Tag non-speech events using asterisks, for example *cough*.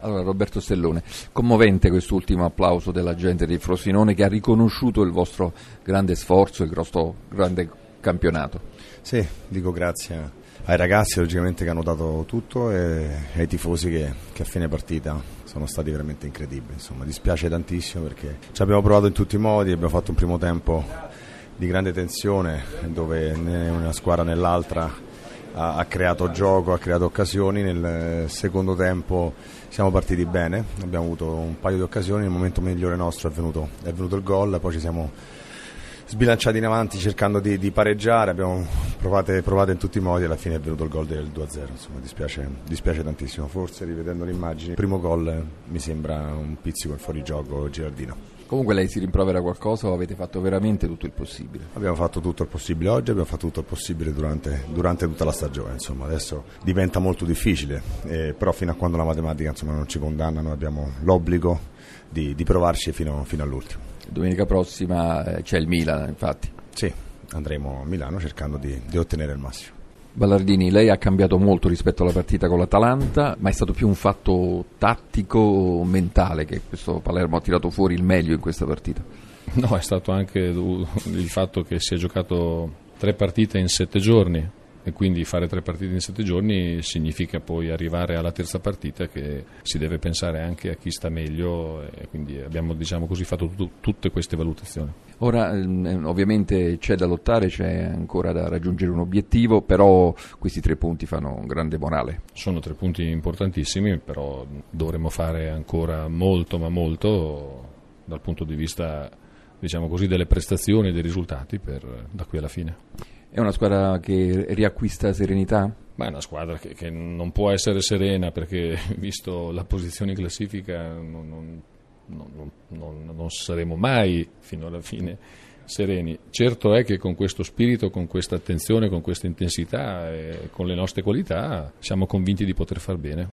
Allora Roberto Stellone, commovente quest'ultimo applauso della gente di Frosinone che ha riconosciuto il vostro grande sforzo, il vostro grande campionato. Sì, dico grazie ai ragazzi logicamente che hanno dato tutto e ai tifosi che, che a fine partita sono stati veramente incredibili. Insomma, dispiace tantissimo perché ci abbiamo provato in tutti i modi, abbiamo fatto un primo tempo di grande tensione dove né una squadra né l'altra ha, ha, creato gioco, ha creato occasioni, nel secondo tempo siamo partiti bene, abbiamo avuto un paio di occasioni, nel momento migliore nostro è venuto, è venuto il gol, poi ci siamo sbilanciati in avanti cercando di, di pareggiare, abbiamo provato, provato, in tutti i modi. E alla fine è venuto il gol del 2-0, insomma dispiace, dispiace tantissimo, forse rivedendo le immagini, il primo gol mi sembra un pizzico in fuorigioco Girardino. Comunque lei si rimprovera qualcosa o avete fatto veramente tutto il possibile? Abbiamo fatto tutto il possibile oggi, abbiamo fatto tutto il possibile durante, durante tutta la stagione, insomma adesso diventa molto difficile, eh, però fino a quando la matematica insomma, non ci condanna noi abbiamo l'obbligo di, di provarci fino, fino all'ultimo. Domenica prossima eh, c'è il Milan infatti. Sì, andremo a Milano cercando di, di ottenere il massimo. Ballardini, lei ha cambiato molto rispetto alla partita con l'Atalanta, ma è stato più un fatto tattico, mentale che questo Palermo ha tirato fuori il meglio in questa partita? No, è stato anche il fatto che si è giocato tre partite in sette giorni, e quindi fare tre partite in sette giorni significa poi arrivare alla terza partita che si deve pensare anche a chi sta meglio e quindi abbiamo diciamo così, fatto tutto, tutte queste valutazioni. Ora ehm, ovviamente c'è da lottare, c'è ancora da raggiungere un obiettivo, però questi tre punti fanno un grande morale. Sono tre punti importantissimi, però dovremmo fare ancora molto ma molto dal punto di vista diciamo così, delle prestazioni e dei risultati per, da qui alla fine. È una squadra che riacquista serenità? Ma è una squadra che, che non può essere serena perché, *laughs* visto la posizione in classifica, non, non, non, non saremo mai fino alla fine sereni. Certo è che con questo spirito, con questa attenzione, con questa intensità e con le nostre qualità siamo convinti di poter far bene.